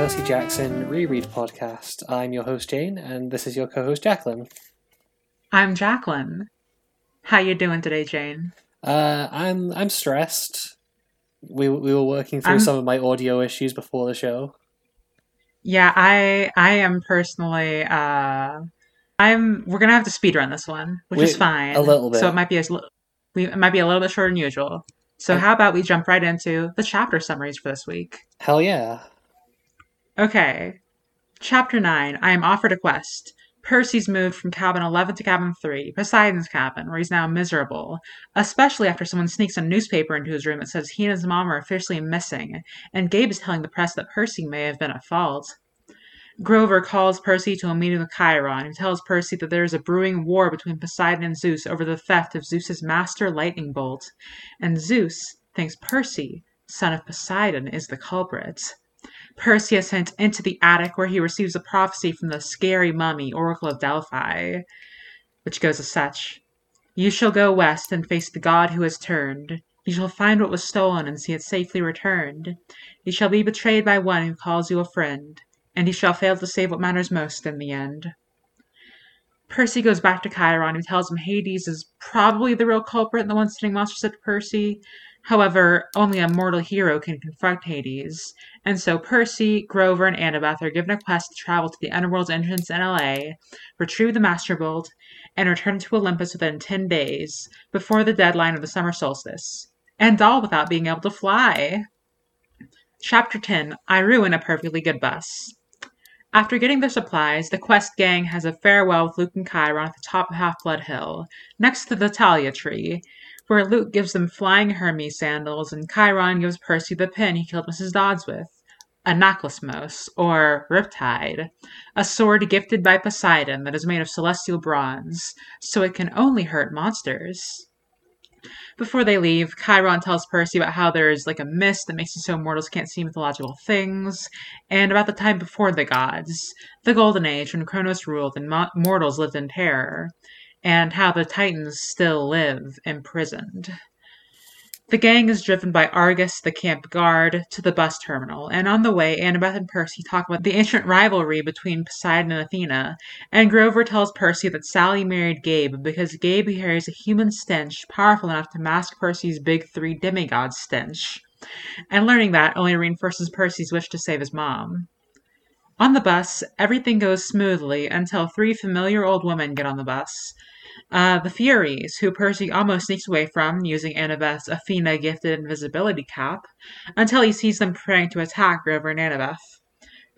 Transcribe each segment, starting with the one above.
Percy Jackson reread podcast. I'm your host Jane, and this is your co-host Jacqueline. I'm Jacqueline. How you doing today, Jane? Uh, I'm I'm stressed. We we were working through I'm- some of my audio issues before the show. Yeah, I I am personally uh I'm we're gonna have to speed run this one, which We- is fine. a little bit. So it might be as we it might be a little bit shorter than usual. So how about we jump right into the chapter summaries for this week? Hell yeah! Okay. Chapter 9 I am offered a quest. Percy's moved from cabin 11 to cabin 3, Poseidon's cabin, where he's now miserable, especially after someone sneaks a newspaper into his room that says he and his mom are officially missing, and Gabe is telling the press that Percy may have been at fault. Grover calls Percy to a meeting with Chiron, who tells Percy that there is a brewing war between Poseidon and Zeus over the theft of Zeus's master lightning bolt, and Zeus thinks Percy, son of Poseidon, is the culprit. Percy is sent into the attic where he receives a prophecy from the scary mummy, Oracle of Delphi, which goes as such You shall go west and face the god who has turned. You shall find what was stolen and see it safely returned. You shall be betrayed by one who calls you a friend, and you shall fail to save what matters most in the end. Percy goes back to Chiron, who tells him Hades is probably the real culprit and the one sending monsters at Percy. However, only a mortal hero can confront Hades, and so Percy, Grover, and Annabeth are given a quest to travel to the Underworld's entrance in LA, retrieve the Master Bolt, and return to Olympus within 10 days, before the deadline of the summer solstice. And all without being able to fly. Chapter 10 I Ruin a Perfectly Good Bus. After getting their supplies, the Quest gang has a farewell with Luke and Chiron at the top of Half Blood Hill, next to the Thalia tree, where Luke gives them flying Hermes sandals and Chiron gives Percy the pin he killed Mrs. Dodds with. Anaklusmos, or Riptide, a sword gifted by Poseidon that is made of celestial bronze, so it can only hurt monsters. Before they leave, Chiron tells Percy about how there's like a mist that makes it so mortals can't see mythological things, and about the time before the gods, the Golden Age when Kronos ruled and mo- mortals lived in terror, and how the Titans still live imprisoned. The gang is driven by Argus, the camp guard, to the bus terminal, and on the way, Annabeth and Percy talk about the ancient rivalry between Poseidon and Athena, and Grover tells Percy that Sally married Gabe because Gabe carries a human stench powerful enough to mask Percy's big three demigod stench, and learning that only reinforces Percy's wish to save his mom. On the bus, everything goes smoothly until three familiar old women get on the bus. Uh, the Furies, who Percy almost sneaks away from using Annabeth's Athena gifted invisibility cap, until he sees them preparing to attack Grover and Annabeth.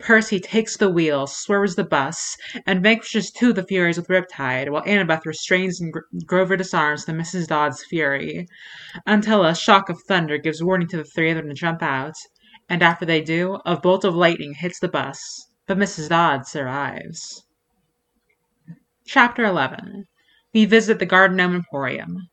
Percy takes the wheel, swerves the bus, and vanquishes two of the Furies with Riptide, while Annabeth restrains and Grover disarms the Mrs. Dodd's Fury, until a shock of thunder gives warning to the three of them to jump out, and after they do, a bolt of lightning hits the bus, but Mrs. Dodd survives. Chapter 11 We visit the Garden Gnome Emporium.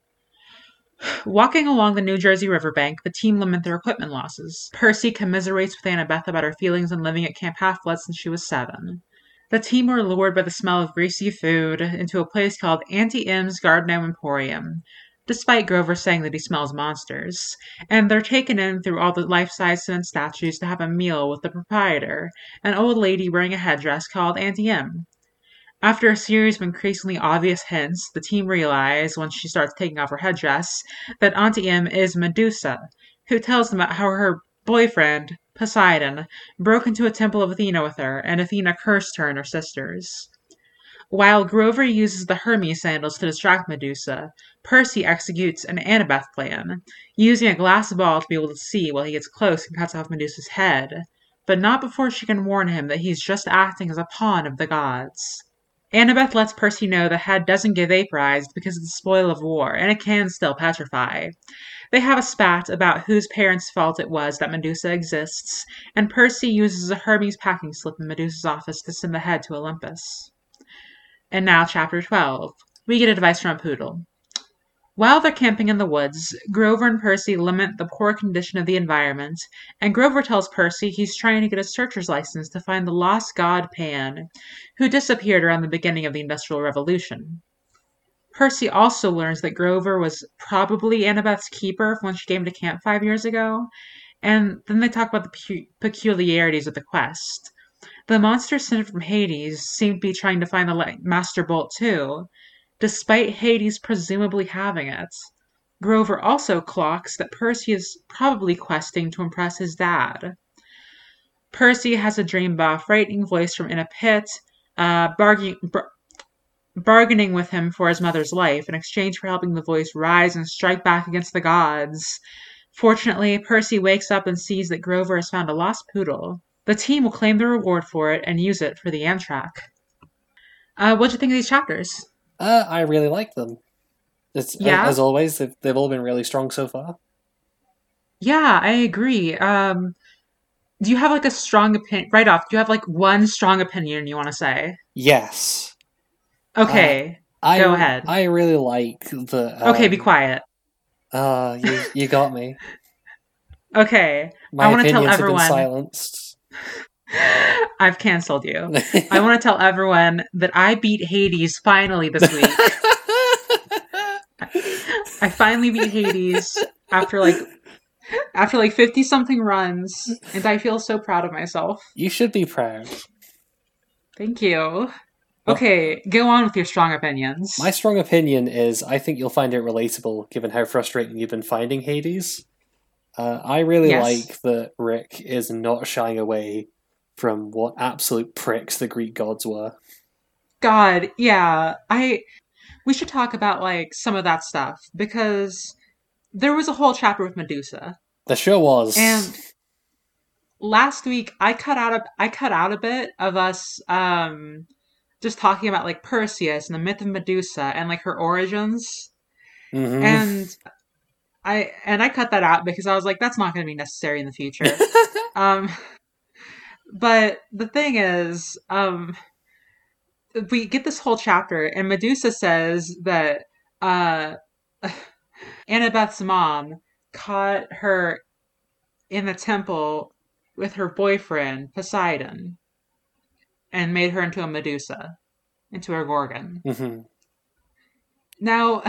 Walking along the New Jersey riverbank, the team lament their equipment losses. Percy commiserates with Annabeth about her feelings on living at Camp Half Blood since she was seven. The team were lured by the smell of greasy food into a place called Auntie M's Garden Gnome Emporium, despite Grover saying that he smells monsters, and they're taken in through all the life-size cement statues to have a meal with the proprietor, an old lady wearing a headdress called Auntie M. After a series of increasingly obvious hints, the team realize, once she starts taking off her headdress, that Auntie M is Medusa, who tells them about how her boyfriend, Poseidon, broke into a temple of Athena with her, and Athena cursed her and her sisters. While Grover uses the Hermes sandals to distract Medusa, Percy executes an Annabeth plan, using a glass ball to be able to see while he gets close and cuts off Medusa's head, but not before she can warn him that he's just acting as a pawn of the gods. Annabeth lets Percy know the head doesn't get vaporized because of the spoil of war, and it can still petrify. They have a spat about whose parents' fault it was that Medusa exists, and Percy uses a Hermes packing slip in Medusa's office to send the head to Olympus. And now, chapter 12. We get advice from a poodle. While they're camping in the woods, Grover and Percy lament the poor condition of the environment, and Grover tells Percy he's trying to get a searcher's license to find the lost god Pan, who disappeared around the beginning of the Industrial Revolution. Percy also learns that Grover was probably Annabeth's keeper when she came to camp five years ago, and then they talk about the peculiarities of the quest. The monster sent from Hades seem to be trying to find the Master Bolt too, despite Hades presumably having it. Grover also clocks that Percy is probably questing to impress his dad. Percy has a dream about a frightening voice from in a pit, uh, bargaining, bar- bargaining with him for his mother's life in exchange for helping the voice rise and strike back against the gods. Fortunately, Percy wakes up and sees that Grover has found a lost poodle. The team will claim the reward for it and use it for the Amtrak. Uh, what'd you think of these chapters? Uh, I really like them. It's, Yeah? As always, they've, they've all been really strong so far. Yeah, I agree. Um, do you have like a strong opinion? Right off, do you have like one strong opinion you want to say? Yes. Okay. I, Go ahead. I really like the. Um, okay, be quiet. Uh, you, you got me. Okay. My I tell opinions have been everyone- silenced. I've canceled you. I want to tell everyone that I beat Hades finally this week. I finally beat Hades after like after like 50 something runs and I feel so proud of myself. you should be proud. Thank you. Okay, go on with your strong opinions. My strong opinion is I think you'll find it relatable given how frustrating you've been finding Hades. Uh, I really Yes. like that Rick is not shying away from what absolute pricks the Greek gods were. God, yeah. I we should talk about like some of that stuff because there was a whole chapter with Medusa. The show was. And last week I cut out a I cut out a bit of us um just talking about like Perseus and the myth of Medusa and like her origins. Mhm. And I and I cut that out because I was like that's not going to be necessary in the future. um but the thing is um we get this whole chapter and Medusa says that uh Annabeth's mom caught her in the temple with her boyfriend Poseidon and made her into a Medusa, into a Gorgon. Mhm. Now,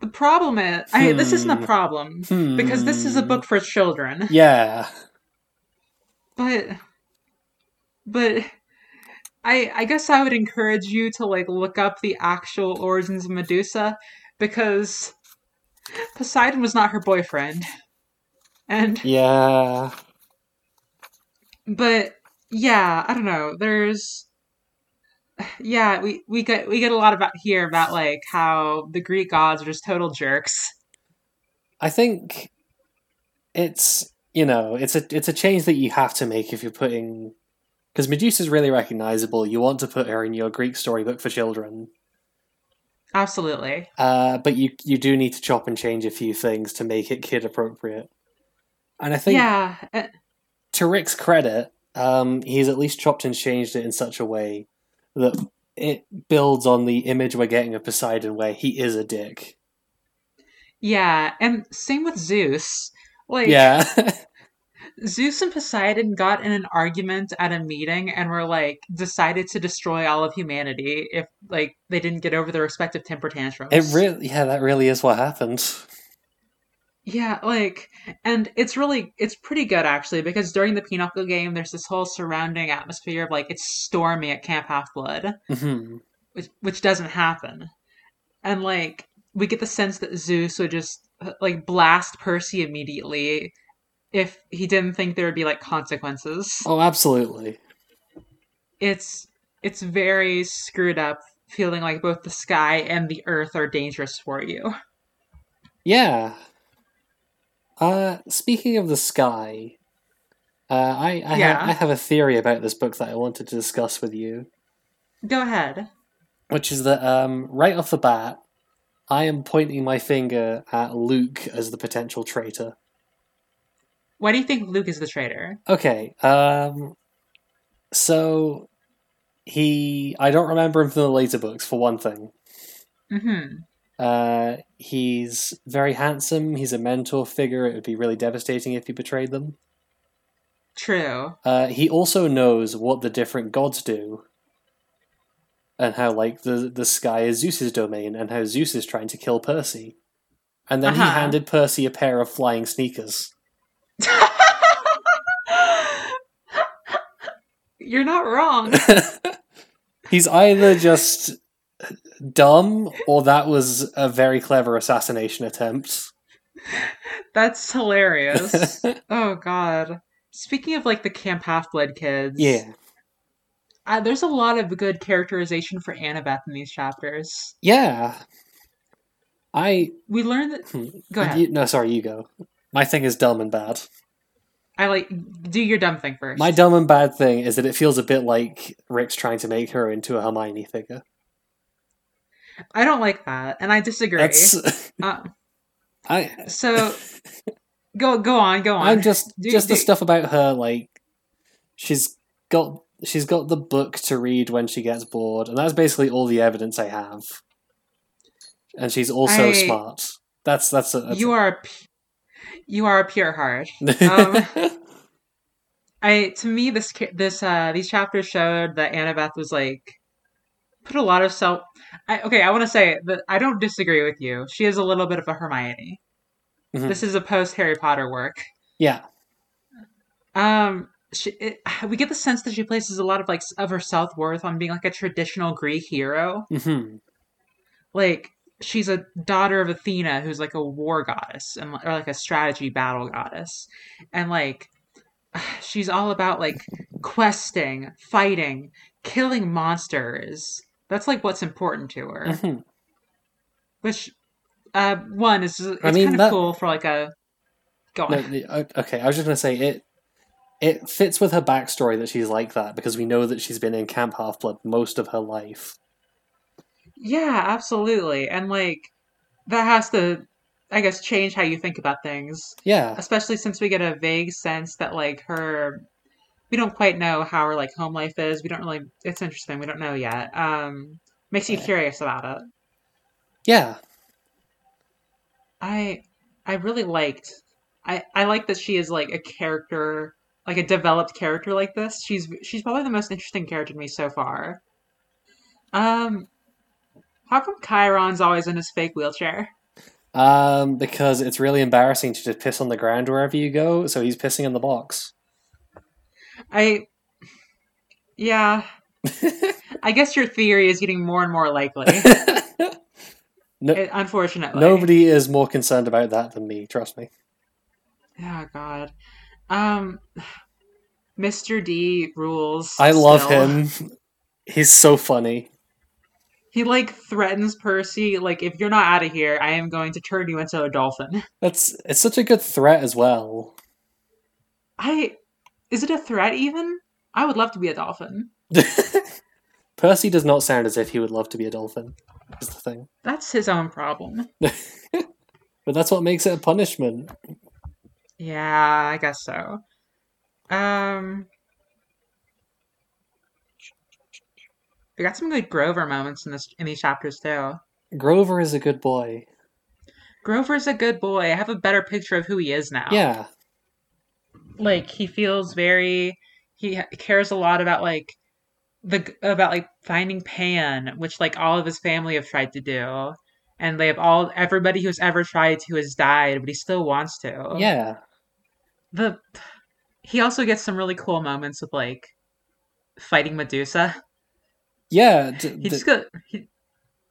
the problem is, I, this isn't Hmm. a problem because this is a Hmm. book for children, Yeah. But, but. I, I guess I would encourage you to like look up the actual origins of Medusa because Poseidon was not her boyfriend. And Yeah. but yeah, I don't know. There's yeah, we we get we get a lot about here about like how the Greek gods are just total jerks. I think it's you know it's a it's a change that you have to make if you're putting because Medusa's really recognizable. You want to put her in your Greek storybook for children, Absolutely. uh, but you you do need to chop and change a few things to make it kid appropriate. And I think Yeah. uh, to Rick's credit, um, he's at least chopped and changed it in such a way that it builds on the image we're getting of Poseidon, where he is a dick. Yeah, and same with Zeus. Like Yeah. Zeus and Poseidon got in an argument at a meeting and were like decided to destroy all of humanity if like they didn't get over their respective temper tantrums. It really, yeah, that really is what happened. Yeah, like, and it's really, it's pretty good actually because during the pinochle game, there's this whole surrounding atmosphere of like it's stormy at Camp Half Blood, hmm which which doesn't happen, and like we get the sense that Zeus would just like blast Percy immediately if he didn't think there would be like consequences. Oh, absolutely. It's it's very screwed up, feeling like both the sky and the earth are dangerous for you. Yeah. Uh, speaking of the sky, uh, I I, Yeah. have, I have a theory about this book that I wanted to discuss with you, Go ahead. which is that um, right off the bat, I am pointing my finger at Luke as the potential traitor. Why do you think Luke is the traitor? Okay, um, so he I don't remember him from the later books for one thing. Mm-hmm. Uh, he's very handsome. He's a mentor figure. It would be really devastating if he betrayed them. True. Uh, he also knows what the different gods do, and how like the the sky is Zeus's domain, and how Zeus is trying to kill Percy. And then he Uh-huh. handed Percy a pair of flying sneakers. You're not wrong. He's either just dumb or that was a very clever assassination attempt. That's hilarious. oh god. Speaking of like the Camp Half Blood kids, yeah. Uh, there's a lot of good characterization for Annabeth in these chapters. Yeah. I We learned that. hmm, Go ahead. you- no, sorry, you go. My thing is dumb and bad. I like do your dumb thing first. My dumb and bad thing is that it feels a bit like Rick's trying to make her into a Hermione figure. I don't like that, and I disagree. Uh, I so go go on, go on. I'm just Do- just the do- stuff about her like she's got she's got the book to read when she gets bored, and that's basically all the evidence I have. And she's also I- smart. That's that's, a, that's you are a you are a pure heart. um, I to me this this uh these chapters showed that Annabeth was like put a lot of self. I, okay, I want to say that I don't disagree with you. She is a little bit of a Hermione. Mhm. This is a post Harry Potter work. yeah, Um, she, it, we get the sense that she places a lot of like of her self worth on being like a traditional Greek hero. hmm Like she's a daughter of Athena, who's like a war goddess and or like a strategy battle goddess, and like she's all about like questing, fighting, killing monsters. That's like what's important to her. hmm Which, uh, one is it's I mean, kind of that- cool for like a. Go on. No, okay, I was just gonna say it. It fits with her backstory that she's like that because we know that she's been in Camp Half Blood most of her life. Yeah, absolutely. And like that has to I guess change how you think about things. Yeah, Especially since we get a vague sense that like her we don't quite know how her like home life is. We don't really it's interesting. We don't know yet. Um makes you Yeah. curious about it. yeah, I I really liked I I like that she is like a character like a developed character like this. She's she's probably the most interesting character to me so far. Um how come Chiron's always in his fake wheelchair? um, because it's really embarrassing to just piss on the ground wherever you go, so he's pissing in the box. I yeah. I guess your theory is getting more and more likely. no, It- unfortunately. nobody is more concerned about that than me. Trust me. Oh god. Um Mr. D rules. I love still. him. He's so funny. He like threatens Percy like if you're not out of here, I am going to turn you into a dolphin. That's it's such a good threat as well. I is it a threat even? I would love to be a dolphin. Percy does not sound as if he would love to be a dolphin. Is the thing, That's his own problem. but that's what makes it a punishment. Yeah, I guess so. Um We got some good Grover moments in this in these chapters too. Grover is a good boy. Grover's a good boy. I have a better picture of who he is now. Yeah, Like he feels very he cares a lot about like the about like finding Pan, which like all of his family have tried to do. And they have all everybody who's ever tried to has died, but he still wants to. yeah. The he also gets some really cool moments with like fighting Medusa. Yeah, d- He the, just got he,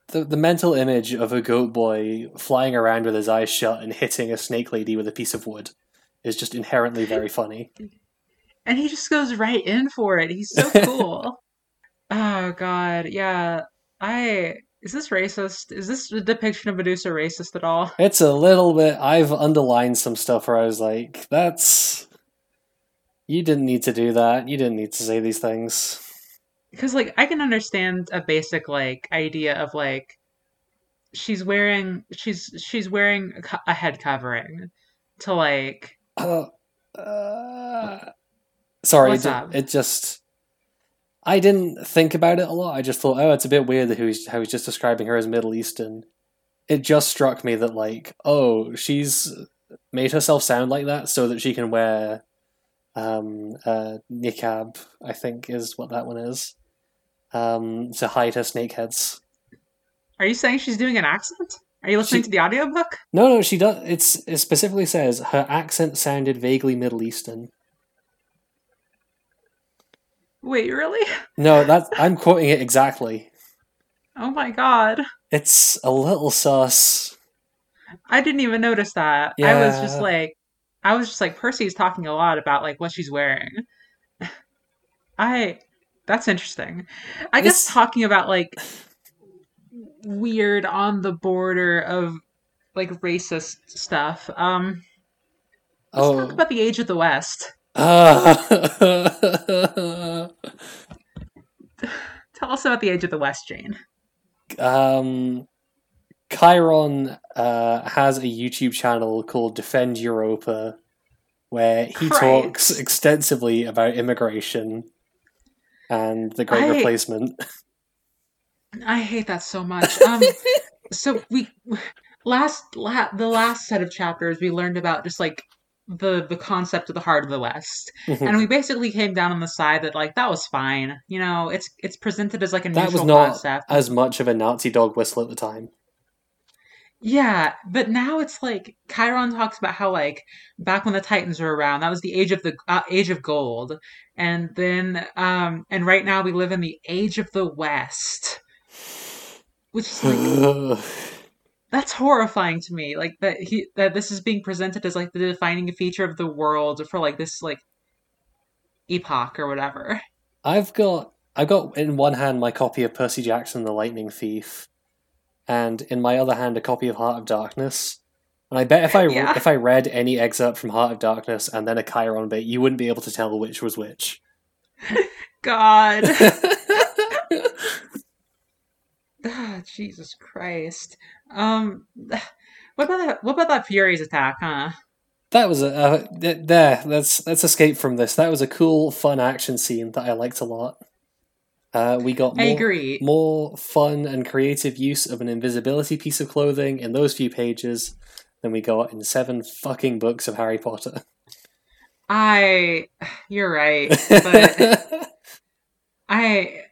the the mental image of a goat boy flying around with his eyes shut and hitting a snake lady with a piece of wood is just inherently very funny. and he just goes right in for it. He's so cool. oh god, yeah. I is this racist? Is this depiction of Medusa racist at all? It's a little bit. I've underlined some stuff where I was like, "That's you didn't need to do that. You didn't need to say these things." Because like I can understand a basic like idea of like she's wearing she's she's wearing a head covering to like Uh, uh, sorry, it, it just. I didn't think about it a lot. I just thought, oh, it's a bit weird that he's how he's just describing her as Middle Eastern. it just struck me that like, oh, she's made herself sound like that so that she can wear um uh niqab, I think is what that one is. Um to hide her snakeheads. Are you saying she's doing an accent? Are you listening She- to the audiobook? No, no, she does. It's it specifically says her accent sounded vaguely Middle Eastern. Wait, really? No, that's I'm quoting it exactly. Oh my god. It's a little sus. I didn't even notice that. I was just like I was just like Percy's talking a lot about like what she's wearing. I that's interesting. I guess talking about like weird on the border of like racist stuff. Um let's Oh, talk about the age of the West. Ah. Tell us about the age of the West, Jane. um, Chiron uh, has a YouTube channel called Defend Europa, where he Christ. talks extensively about immigration and the Great I- Replacement. I hate that so much. Um, so we last la- the last set of chapters we learned about just like the the concept of the heart of the West, and we basically came down on the side that like that was fine. You know, it's it's presented as like a that neutral was not concept. as much of a Nazi dog whistle at the time. Yeah, but now it's like Chiron talks about how like back when the Titans were around, that was the age of the uh, age of gold, and then um and right now we live in the age of the West, which is like that's horrifying to me. Like that he that this is being presented as like the defining feature of the world for like this like epoch or whatever. I've got I've got in one hand my copy of Percy Jackson the Lightning Thief, and in my other hand a copy of Heart of Darkness. And I bet if I Yeah. if I read any excerpt from Heart of Darkness and then a Chiron bit, you wouldn't be able to tell which was which. God, Ah, Jesus Christ. Um, what about that? What about that Fury's attack? Huh? that was a uh, th- there. Let's let's escape from this. That was a cool, fun action scene that I liked a lot. Uh, we got I more, agree. more fun and creative use of an invisibility piece of clothing in those few pages than we got in seven fucking books of Harry Potter. I, you're right, but I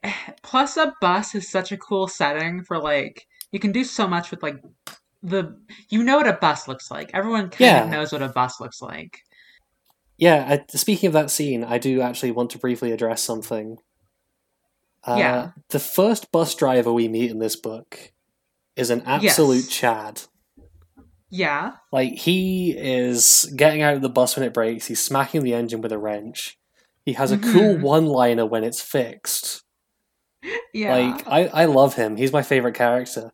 plus a bus is such a cool setting for like you can do so much with like the you know what a bus looks like. Everyone kind Yeah. of knows what a bus looks like. Yeah, I, speaking of that scene, I do actually want to briefly address something. Uh, Yeah. The first bus driver we meet in this book is an absolute Yes. Chad. Yeah. Like, he is getting out of the bus when it breaks, he's smacking the engine with a wrench. He has a cool Mhm. one liner when it's fixed. Yeah. Like, I, I love him. He's my favorite character.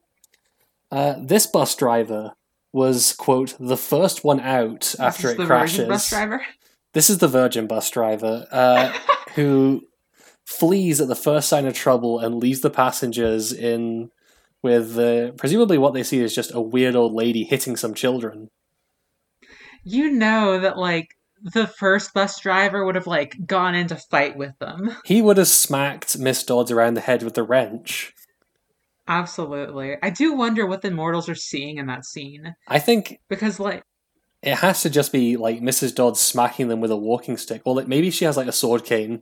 Uh, this bus driver was, quote, the first one out This after is it the crashes. Virgin bus driver. This is the Virgin bus driver uh, who flees at the first sign of trouble and leaves the passengers in with uh, presumably what they see is just a weird old lady hitting some children. you know that like the first bus driver would have like gone in to fight with them. He would have smacked Miss Dodds around the head with the wrench. Absolutely. I do wonder what the mortals are seeing in that scene I think because like it has to just be like Mrs. Dodds smacking them with a walking stick. Well, like, maybe she has like a sword cane.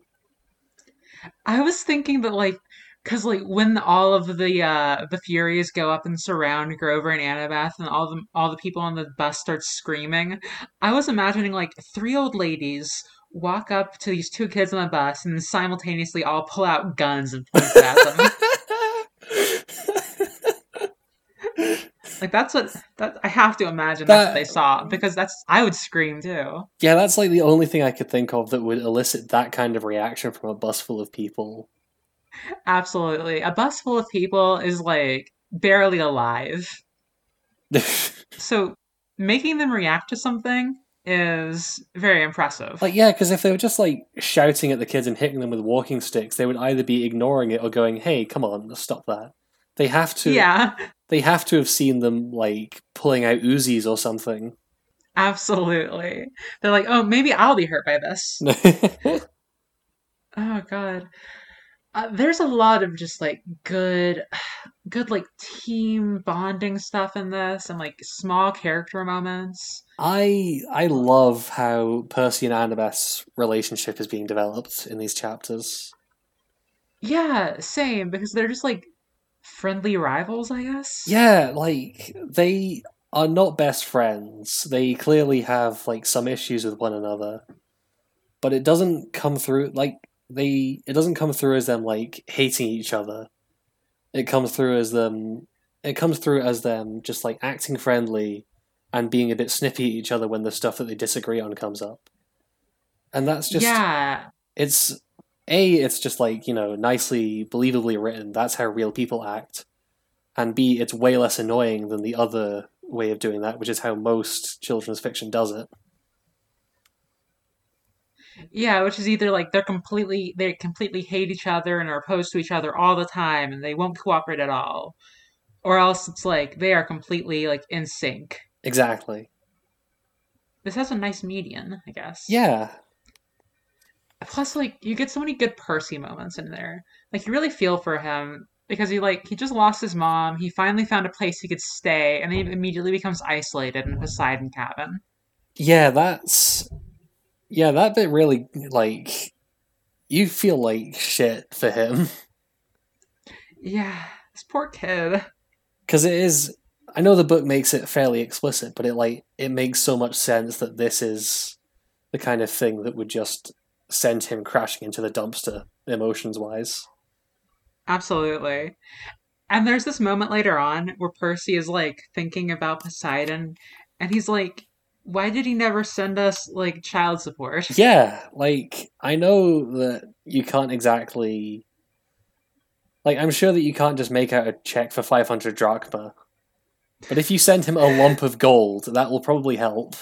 I was thinking that like because like when all of the uh the Furies go up and surround Grover and Annabeth and all the all the people on the bus start screaming, I was imagining like three old ladies walk up to these two kids on the bus and simultaneously all pull out guns and point at them. like that's what that I have to imagine that's what they saw because that's I would scream too. yeah, that's like the only thing I could think of that would elicit that kind of reaction from a bus full of people. Absolutely. A bus full of people is like barely alive. So making them react to something is very impressive. Like, yeah, because if they were just like shouting at the kids and hitting them with walking sticks, they would either be ignoring it or going, "Hey, come on, stop that." They have to. yeah, They have to have seen them like pulling out Uzis or something. absolutely. They're like, oh, maybe I'll be hurt by this. Oh god. Uh, there's a lot of just like good, good like team bonding stuff in this, and like small character moments. I I love how Percy and Annabeth's relationship is being developed in these chapters. Yeah, same because they're just like friendly rivals, I guess. Yeah, like they are not best friends. They clearly have like some issues with one another. But it doesn't come through like they it doesn't come through as them like hating each other. It comes through as them it comes through as them just like acting friendly and being a bit snippy at each other when the stuff that they disagree on comes up. And that's just yeah, it's a it's just like you know nicely believably written that's how real people act and b it's way less annoying than the other way of doing that which is how most children's fiction does it yeah, which is either like they're completely they completely hate each other and are opposed to each other all the time, and they won't cooperate at all, or else it's like they are completely like in sync. exactly This has a nice median, I guess. yeah Plus, like you get so many good Percy moments in there. Like you really feel for him because he like he just lost his mom. He finally found a place he could stay, and then he immediately becomes isolated in a Poseidon cabin. yeah that's yeah that bit really like you feel like shit for him Yeah, this poor kid. because it is i know the book makes it fairly explicit but it like it makes so much sense that this is the kind of thing that would just send him crashing into the dumpster emotions wise Absolutely. And there's this moment later on where Percy is like thinking about Poseidon, and he's like, "Why did he never send us like child support?" yeah like i know that you can't exactly like i'm sure that you can't just make out a check for 500 drachma but if you send him a lump of gold that will probably help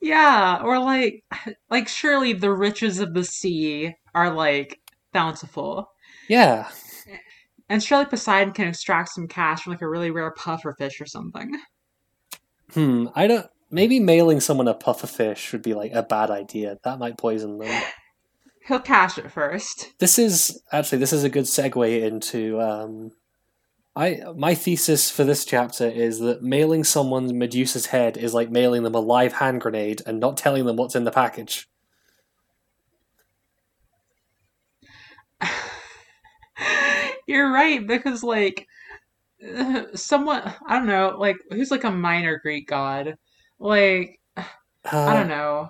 Yeah, or like, like surely the riches of the sea are like bountiful, yeah and surely Poseidon can extract some cash from like a really rare puffer fish or something. hmm i don't maybe mailing someone a pufferfish would be like a bad idea that might poison them He'll cash it first. this is actually this is a good segue into um I my thesis for this chapter is that mailing someone Medusa's head is like mailing them a live hand grenade and not telling them what's in the package. You're right because like someone I don't know like who's like a minor Greek god like I Uh, don't know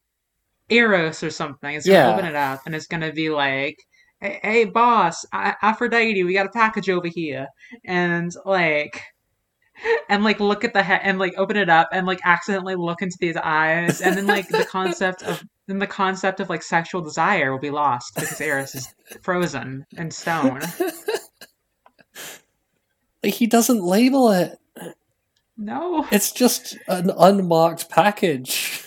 Eros or something is gonna Yeah. open it up and it's gonna be like hey, hey boss A- Aphrodite we got a package over here and like and like look at the head and like open it up and like accidentally look into these eyes and then like the concept of then the concept of like sexual desire will be lost because Eros is frozen in stone. like he doesn't label it. No. It's just an unmarked package.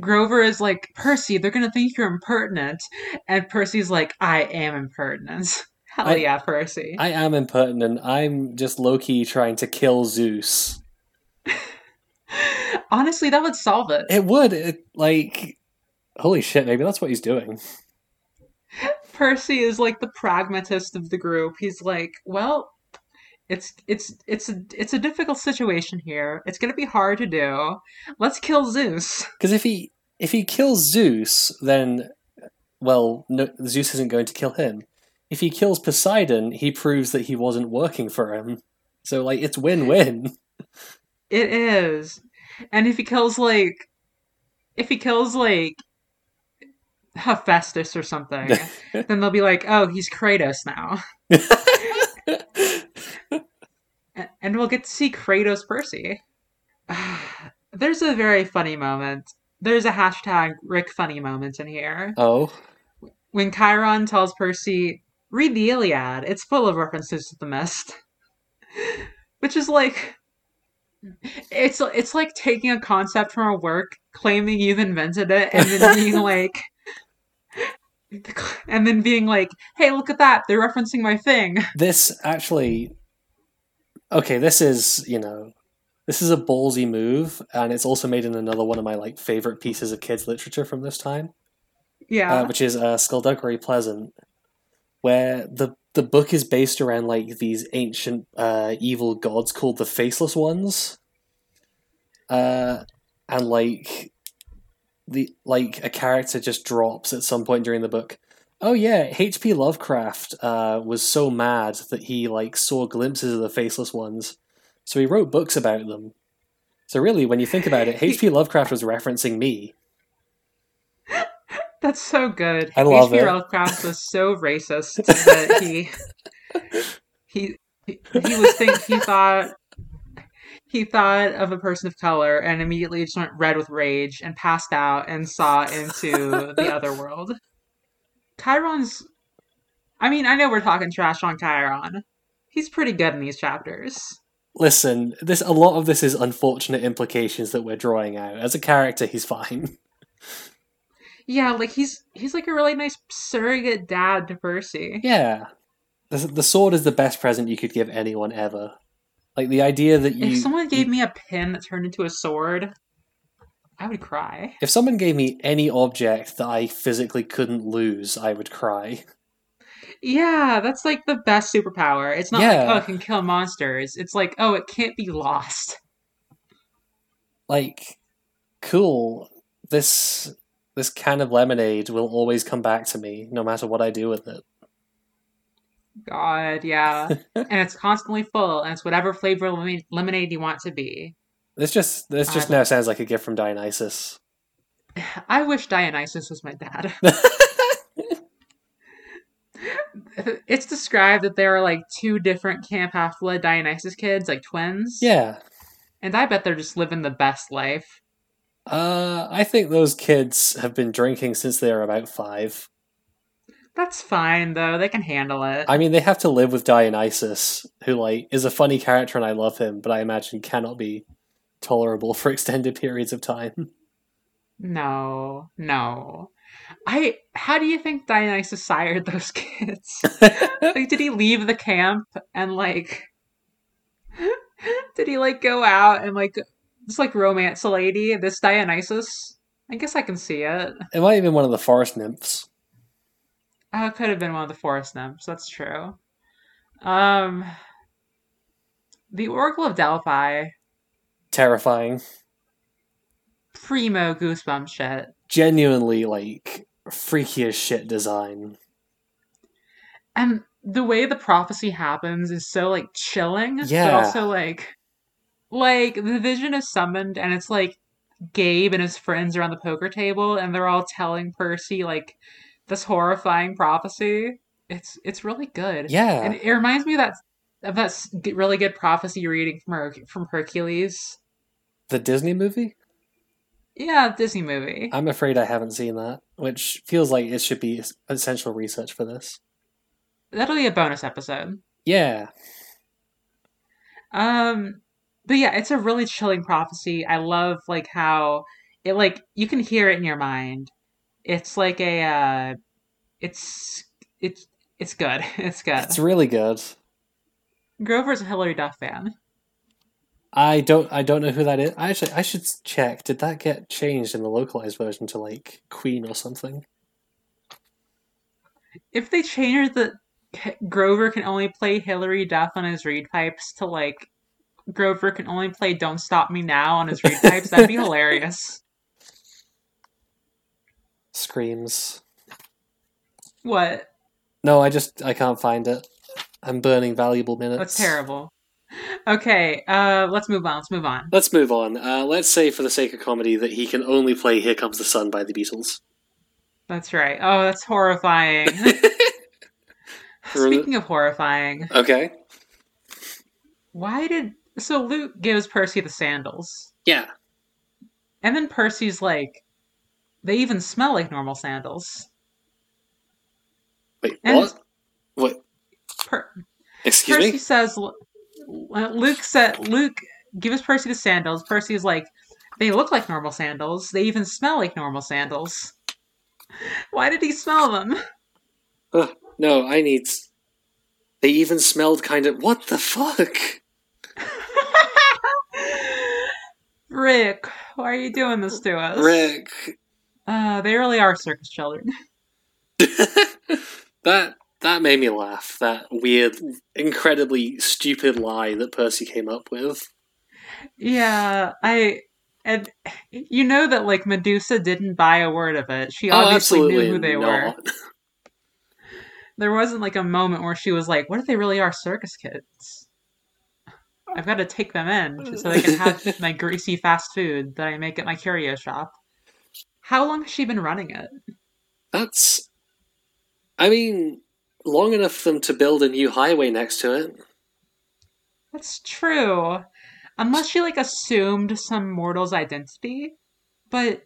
Grover is like, Percy, they're gonna think you're impertinent. And Percy's like, I am impertinent. Hell I- yeah, Percy. I am impertinent. I'm just low key trying to kill Zeus. Honestly, that would solve it. It would it, like holy shit, maybe that's what he's doing. Percy is like the pragmatist of the group. He's like, well, it's it's it's a it's a difficult situation here. It's gonna be hard to do. Let's kill Zeus. Because if he if he kills Zeus, then well, no, Zeus isn't going to kill him. If he kills Poseidon, he proves that he wasn't working for him. So like it's win win. It is. And if he kills like if he kills like Hephaestus or something, then they'll be like, oh, he's Kratos now. And we'll get to see Kratos Percy. There's a very funny moment. There's a hashtag Rick funny moment in here. oh, When Chiron tells Percy, read the Iliad, it's full of references to the mist. Which is like it's it's like taking a concept from a work, claiming you've invented it, and then being like and then being like, hey, look at that, they're referencing my thing. this actually. Okay, this is you know, this is a ballsy move, and it's also made in another one of my like favorite pieces of kids literature from this time, Yeah. uh, which is uh, Skulduggery Pleasant. where the the book is based around like these ancient uh, evil gods called the Faceless Ones, uh, and like the like a character just drops at some point during the book. Oh yeah, H.P. Lovecraft uh, was so mad that he like saw glimpses of the Faceless Ones, so he wrote books about them. So really, when you think about it, H.P. Lovecraft was referencing me. That's so good. I love H.P. it. Lovecraft was so racist that he he he, he was think he thought he thought of a person of color and immediately just went red with rage and passed out and saw into the other world. Chiron's I mean, I know we're talking trash on Chiron. He's pretty good in these chapters. Listen, this a lot of this is unfortunate implications that we're drawing out. As a character, he's fine. Yeah, like he's he's like a really nice surrogate dad to Percy. Yeah, the, the sword is the best present you could give anyone ever. Like the idea that you, if someone gave you- me a pin that turned into a sword, I would cry. if someone gave me any object that I physically couldn't lose, I would cry. Yeah, that's like the best superpower. It's not Yeah. like, oh, it can kill monsters. It's like, oh, it can't be lost. Like, cool. This this can of lemonade will always come back to me, no matter what I do with it. God, yeah. and it's constantly full, and it's whatever flavor lemonade, lemonade you want to be. This just this just I- now sounds like a gift from Dionysus. I wish Dionysus was my dad. it's described that there are like two different Camp Half Blood Dionysus kids, like twins. yeah. And I bet they're just living the best life. Uh, I think those kids have been drinking since they were about five. That's fine, though. They can handle it. I mean, they have to live with Dionysus, who like is a funny character and I love him, but I imagine cannot be tolerable for extended periods of time. No, no. I. How do you think Dionysus sired those kids? like, did he leave the camp and like? Did he like go out and like just like romance a lady? This Dionysus. I guess I can see it. it might have been one of the forest nymphs. Oh, it could have been one of the forest nymphs. That's true. Um, the Oracle of Delphi, Terrifying. primo goosebump shit. Genuinely like freaky as shit design. and the way the prophecy happens is so like chilling but Yeah. also like like the vision is summoned and it's like gabe and his friends are on the poker table and they're all telling percy like this horrifying prophecy it's it's really good Yeah. and it reminds me of that of that really good prophecy reading from Her- from hercules the Disney movie? yeah disney movie I'm afraid I haven't seen that, which feels like it should be essential research for this. that'll be a bonus episode Yeah. Um, but yeah, it's a really chilling prophecy. I love like how it like you can hear it in your mind. It's like a uh it's it's it's good. It's good. It's really good. Grover's a Hilary Duff fan. I don't I don't know who that is. I actually I should check. Did that get changed in the localized version to like Queen or something? If they change that Grover can only play Hilary Duff on his reed pipes to like Grover can only play Don't Stop Me Now on his reed pipes, that'd be hilarious. Screams. What? No, I just I can't find it. I'm burning valuable minutes. That's terrible. Okay, uh let's move on. Let's move on. Let's move on. Uh, let's say, for the sake of comedy, that he can only play "Here Comes the Sun" by the Beatles. That's right. Oh, that's horrifying. Speaking of horrifying, Okay. why did so Luke gives Percy the sandals, Yeah. and then Percy's like, they even smell like normal sandals. Wait. And what? What? Per- Excuse Percy me. says, Luke said, Luke give us Percy the sandals. Percy is like, they look like normal sandals. They even smell like normal sandals. Why did he smell them? Ugh, no, I need. They even smelled kind of. What the fuck? Rick, why are you doing this to us? Rick. Uh, they really are circus children. that that made me laugh. That weird, incredibly stupid lie that Percy came up with. Yeah, I and you know that like Medusa didn't buy a word of it. She Oh, obviously absolutely knew who they were. There wasn't like a moment where she was like, "What if they really are circus kids? I've got to take them in so they can have my greasy fast food that I make at my curio shop." How long has she been running it? That's. I mean, long enough for them to build a new highway next to it. That's true. Unless she like assumed some mortal's identity, but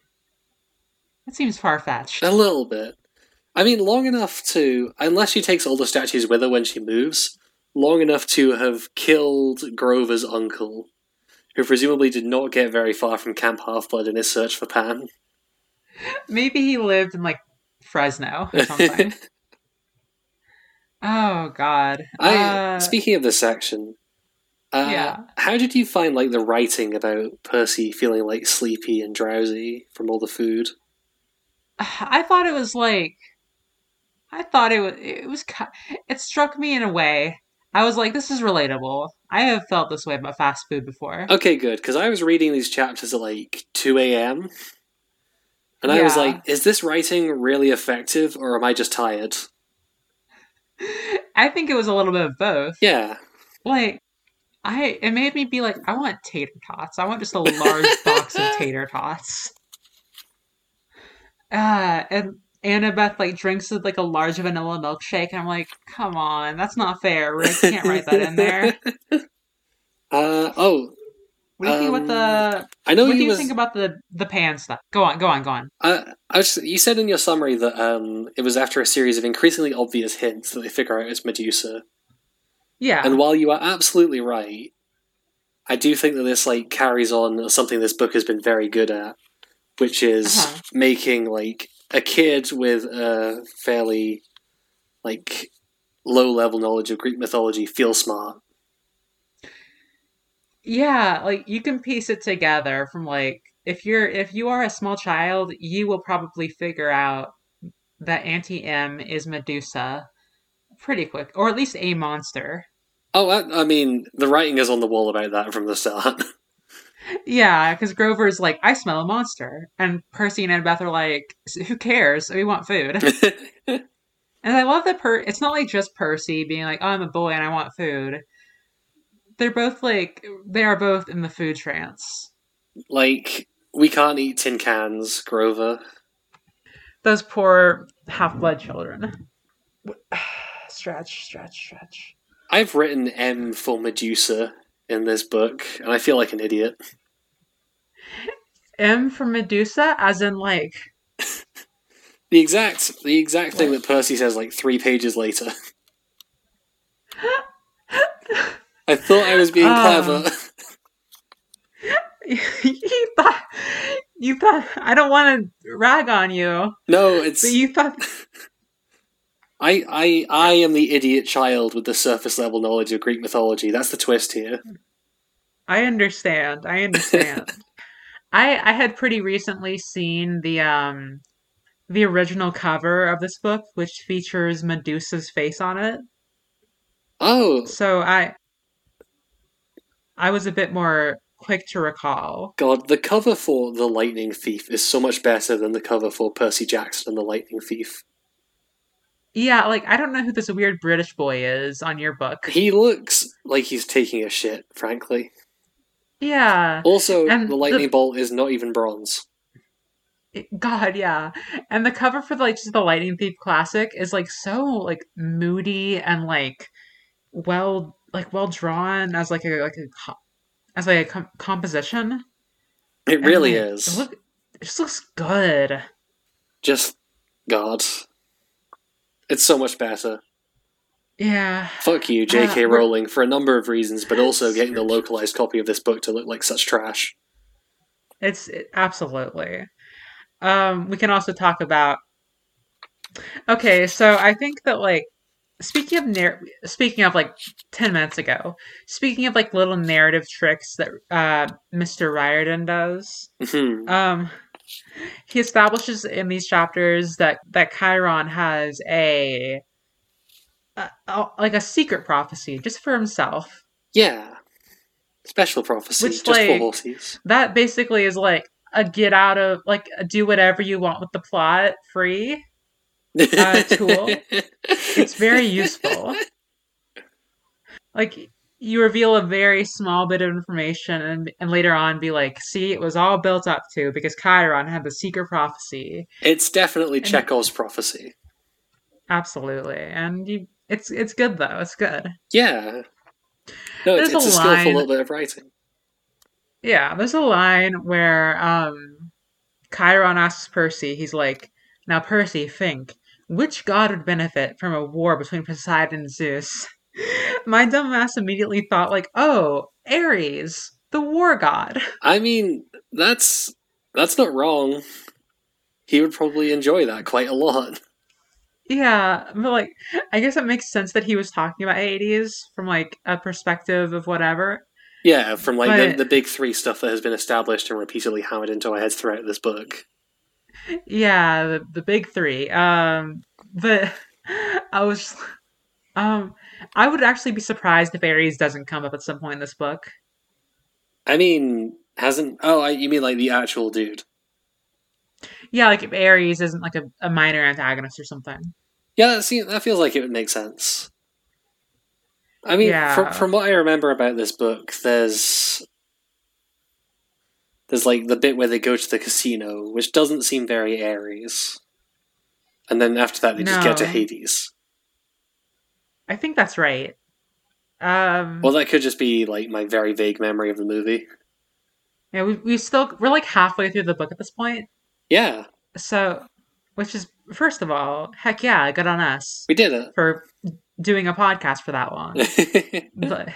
that seems far fetched. A little bit. I mean, long enough to, unless she takes all the statues with her when she moves, long enough to have killed Grover's uncle, who presumably did not get very far from Camp Half Blood in his search for Pan. Maybe he lived in like Fresno or something. Oh God. I, Uh, speaking of this section, uh, Yeah. how did you find like the writing about Percy feeling like sleepy and drowsy from all the food? I thought it was like, I thought it was, it was, it struck me in a way. I was like, this is relatable. I have felt this way about fast food before. Okay, good, because I was reading these chapters at like 2 a.m. And I was like, is this writing really effective or am I just tired? I think it was a little bit of both. Yeah. Like, I, it made me be like, I want tater tots. I want just a large box of tater tots. Uh, and Annabeth like drinks like a large vanilla milkshake, and I'm like, come on, that's not fair. Rick can't write that in there. Uh, oh, What do you think about the? I know What do you was. think about the the pan stuff? Go on, go on, go on. uh, I was. You said in your summary that um, it was after a series of increasingly obvious hints that they figure out it's Medusa. Yeah, And while you are absolutely right, I do think that this like carries on something this book has been very good at, which is Uh-huh. making like a kid with a fairly like low level knowledge of Greek mythology feel smart. Yeah. Like you can piece it together from like if you're if you are a small child, you will probably figure out that Auntie M is Medusa pretty quick, or at least a monster. Oh, I, I mean, the writing is on the wall about that from the start. Yeah, because Grover's like, I smell a monster, and Percy and Annabeth are like, who cares? We want food. And I love that per it's not like just Percy being like, oh, I'm a boy and I want food. They're both like they are both in the food trance. like, we can't eat tin cans, Grover. Those poor half blood children. stretch, stretch, stretch. I've written M for Medusa in this book, and I feel like an idiot. M for Medusa, as in like The exact the exact thing that Percy says like three pages later. I thought I was being Um, clever. you thought you thought I don't want to rag on you, no, it's but you thought I, I I am the idiot child with the surface level knowledge of Greek mythology. That's the twist here. I understand. I understand. I I had pretty recently seen the um the original cover of this book, which features Medusa's face on it. Oh So I I was a bit more quick to recall. god, the cover for The Lightning Thief is so much better than the cover for Percy Jackson and the Lightning Thief. Yeah, like I don't know who this weird British boy is on your book. He looks like he's taking a shit, frankly. Yeah. Also, And the lightning the- bolt is not even bronze. God, yeah. And the cover for the, like just the Lightning Thief Classic is like so like moody and like well like well drawn as like a like a as like a com- composition. It And, really like, is. It, look, it just looks good. Just God. It's so much better. Yeah. Fuck you, J.K. Uh, Rowling, for a number of reasons, but also getting the localized copy of this book to look like such trash. It's it, absolutely. Um, we can also talk about. Okay, so I think that like speaking of narr- speaking of like ten minutes ago, speaking of like little narrative tricks that uh, Mr. Riordan does, Mhm. um, he establishes in these chapters that that Chiron has a uh, uh, like a secret prophecy just for himself. Yeah. Special prophecy, Which, just like- for horses. That basically is like a get out of like a do whatever you want with the plot free. Uh, tool. It's very useful. Like you reveal a very small bit of information and, and later on be like, see, it was all built up to because Chiron had the secret prophecy. It's definitely And- Chekhov's prophecy. Absolutely. And you it's it's good though. It's good. Yeah. No, it's, There's it's a a, skillful little bit of writing. Yeah, there's a line where um Chiron asks Percy, he's like, Now Percy, think, which god would benefit from a war between Poseidon and Zeus? My dumb ass immediately thought like, oh, Ares, the war god. I mean, that's that's not wrong. He would probably enjoy that quite a lot. Yeah, but like I guess it makes sense that he was talking about Hades from like a perspective of whatever. Yeah, from like the, the big three stuff that has been established and repeatedly hammered into our heads throughout this book. Yeah, the, the big three. Um, but I was, um, I would actually be surprised if Ares doesn't come up at some point in this book. I mean, hasn't? Oh, I, you mean like the actual dude? Yeah, like if Ares isn't like a, a minor antagonist or something. Yeah, that seems, that feels like it would make sense. I mean, Yeah. from from what I remember about this book, there's there's like the bit where they go to the casino, which doesn't seem very Ares, and then after that they just get to Hades. I think that's right. Um, Well, that could just be like my very vague memory of the movie. yeah, we we still we're like halfway through the book at this point. Yeah, So, which is first of all, heck yeah, good on us we did it for doing a podcast for that long. but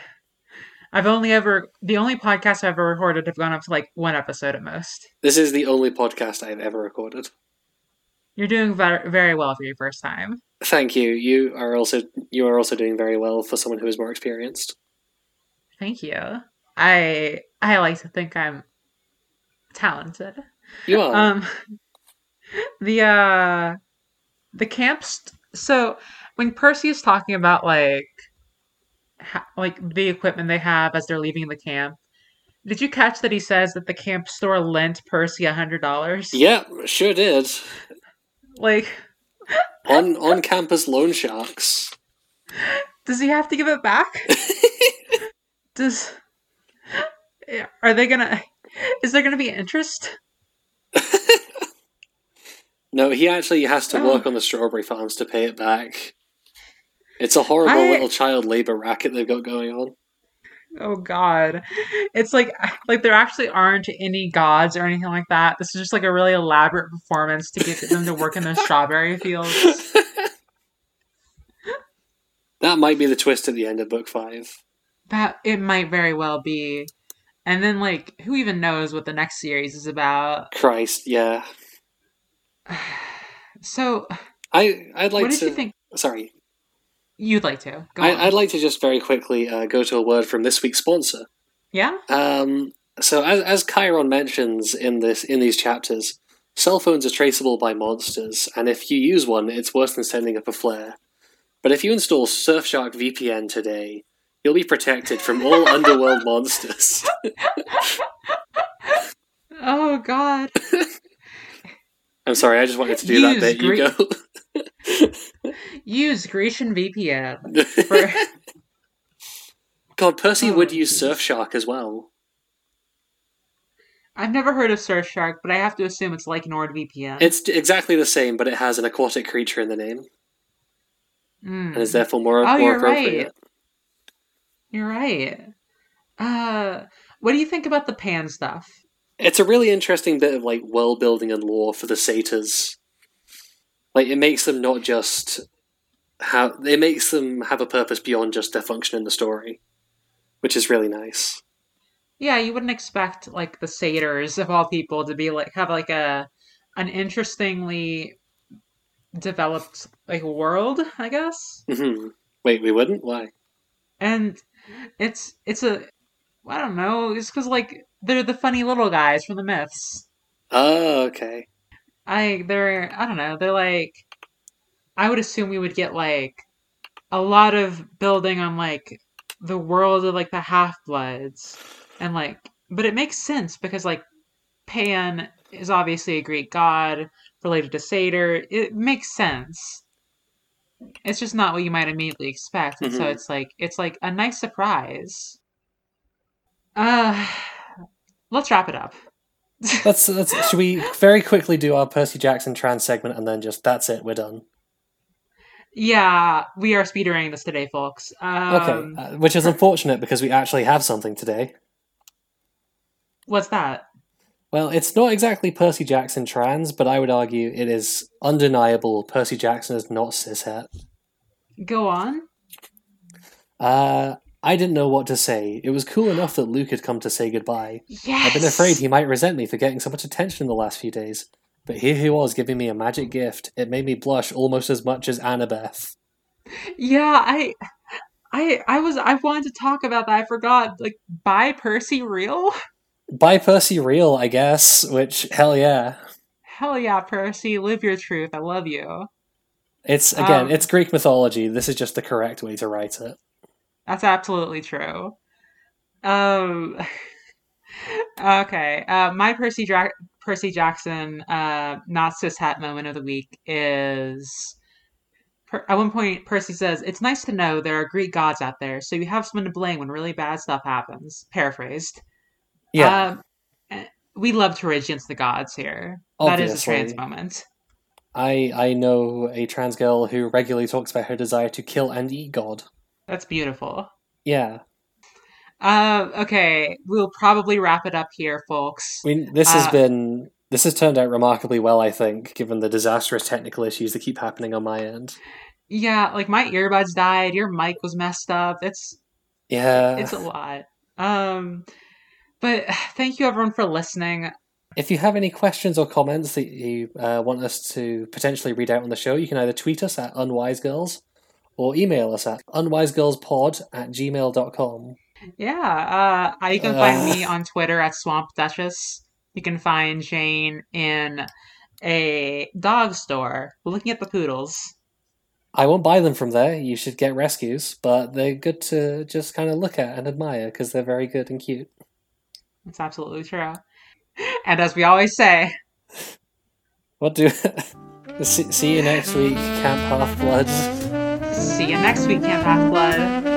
I've only ever the only podcast I've ever recorded have gone up to like one episode at most. this is the only podcast I've ever recorded. You're doing very very well for your first time. Thank you. You are also you are also doing very well for someone who is more experienced. Thank you. I I like to think I'm talented. You are. Um the uh the camps so when Percy is talking about like ha- like the equipment they have as they're leaving the camp did you catch that he says that the camp store lent Percy a hundred dollars? yeah, sure did. Like, On on campus loan sharks. does he have to give it back? Does are they gonna? Is there gonna be interest? No, he actually has to Oh. work on the strawberry farms to pay it back. It's a horrible I- little child labor racket they've got going on. Oh God, it's like like there actually aren't any gods or anything like that. This is just like a really elaborate performance to get them to work in the strawberry fields. that might be the twist at the end of book five. That it might very well be. And then like who even knows what the next series is about? Christ, yeah. So I I'd like what did to. you think Sorry, you'd like to? Go I. I'd like to just very quickly uh, go to a word from this week's sponsor. yeah? Um, so as as Chiron mentions in this in these chapters, cell phones are traceable by monsters, and if you use one, it's worse than sending up a flare. But if you install Surfshark VPN today, you'll be protected from all underworld monsters. Oh God. I'm sorry, I just wanted to do that bit. You go. Use Grecian VPN. For... God, Percy Oh, would use. Surfshark as well. I've never heard of Surfshark, but I have to assume it's like NordVPN. It's exactly the same, but it has an aquatic creature in the name, Mm. and is therefore more, Oh, more you're appropriate. right. You're right. Uh, what do you think about the pan stuff? it's a really interesting bit of like world building and lore for the satyrs. Like it makes them not just have it makes them have a purpose beyond just their function in the story, which is really nice. Yeah, you wouldn't expect like the satyrs of all people to be like have like a an interestingly developed like world, I guess. hmm Wait, we wouldn't? Why? And it's it's a I don't know, it's because like they're the funny little guys from the myths. Oh, okay. I they're I don't know they're like I would assume we would get like a lot of building on like the world of like the half bloods and like but it makes sense because like Pan is obviously a Greek god related to Satyr. It makes sense. It's just not what you might immediately expect. And so Mhm. it's like it's like a nice surprise. Uh let's wrap it up. Let's let's should we very quickly do our Percy Jackson trans segment and then just that's it, we're done. Yeah, we are speedrunning this today, folks. Um, Okay, uh, which is unfortunate because we actually have something today. What's that? Well, it's not exactly Percy Jackson trans, but I would argue it is undeniable Percy Jackson is not cishet. Go on. Uh, I didn't know what to say. It was cool enough that Luke had come to say goodbye. Yes. I've been afraid he might resent me for getting so much attention in the last few days. But here he was giving me a magic gift. It made me blush almost as much as Annabeth. Yeah, I, I, I was. I wanted to talk about that. I forgot. Like, by Percy real? By Percy Real, I guess, which, hell yeah. Hell yeah, Percy! Live your truth. I love you. It's, again, Um, it's Greek mythology. This is just the correct way to write it. That's absolutely true. Um. Okay. Uh, my Percy Dra- Percy Jackson uh, not cishet moment of the week is. Per- at one point, Percy says, "It's nice to know there are Greek gods out there, so you have someone to blame when really bad stuff happens." Paraphrased. Yeah, eh, we love to rage against the gods here. That is a trans moment. I, I know a trans girl who regularly talks about her desire to kill and eat God. That's beautiful. Yeah. Uh, okay, we'll probably wrap it up here, folks. I mean, this has Uh, been. This has turned out remarkably well, I think, given the disastrous technical issues that keep happening on my end. Yeah, like my earbuds died. Your mic was messed up. It's Yeah. it's a lot. Um, but thank you everyone for listening. If you have any questions or comments that you uh, want us to potentially read out on the show, you can either tweet us at unwisegirls or email us at unwisegirlspod at gmail.com. Yeah, uh, you can find me on Twitter at Swamp Duchess. You can find Jane in a dog store looking at the poodles. I won't buy them from there. You should get rescues, but they're good to just kind of look at and admire because they're very good and cute. That's absolutely true. And as we always say, What do? see, see you next week, Camp Half Bloods. See you next week, Camp Half Blood.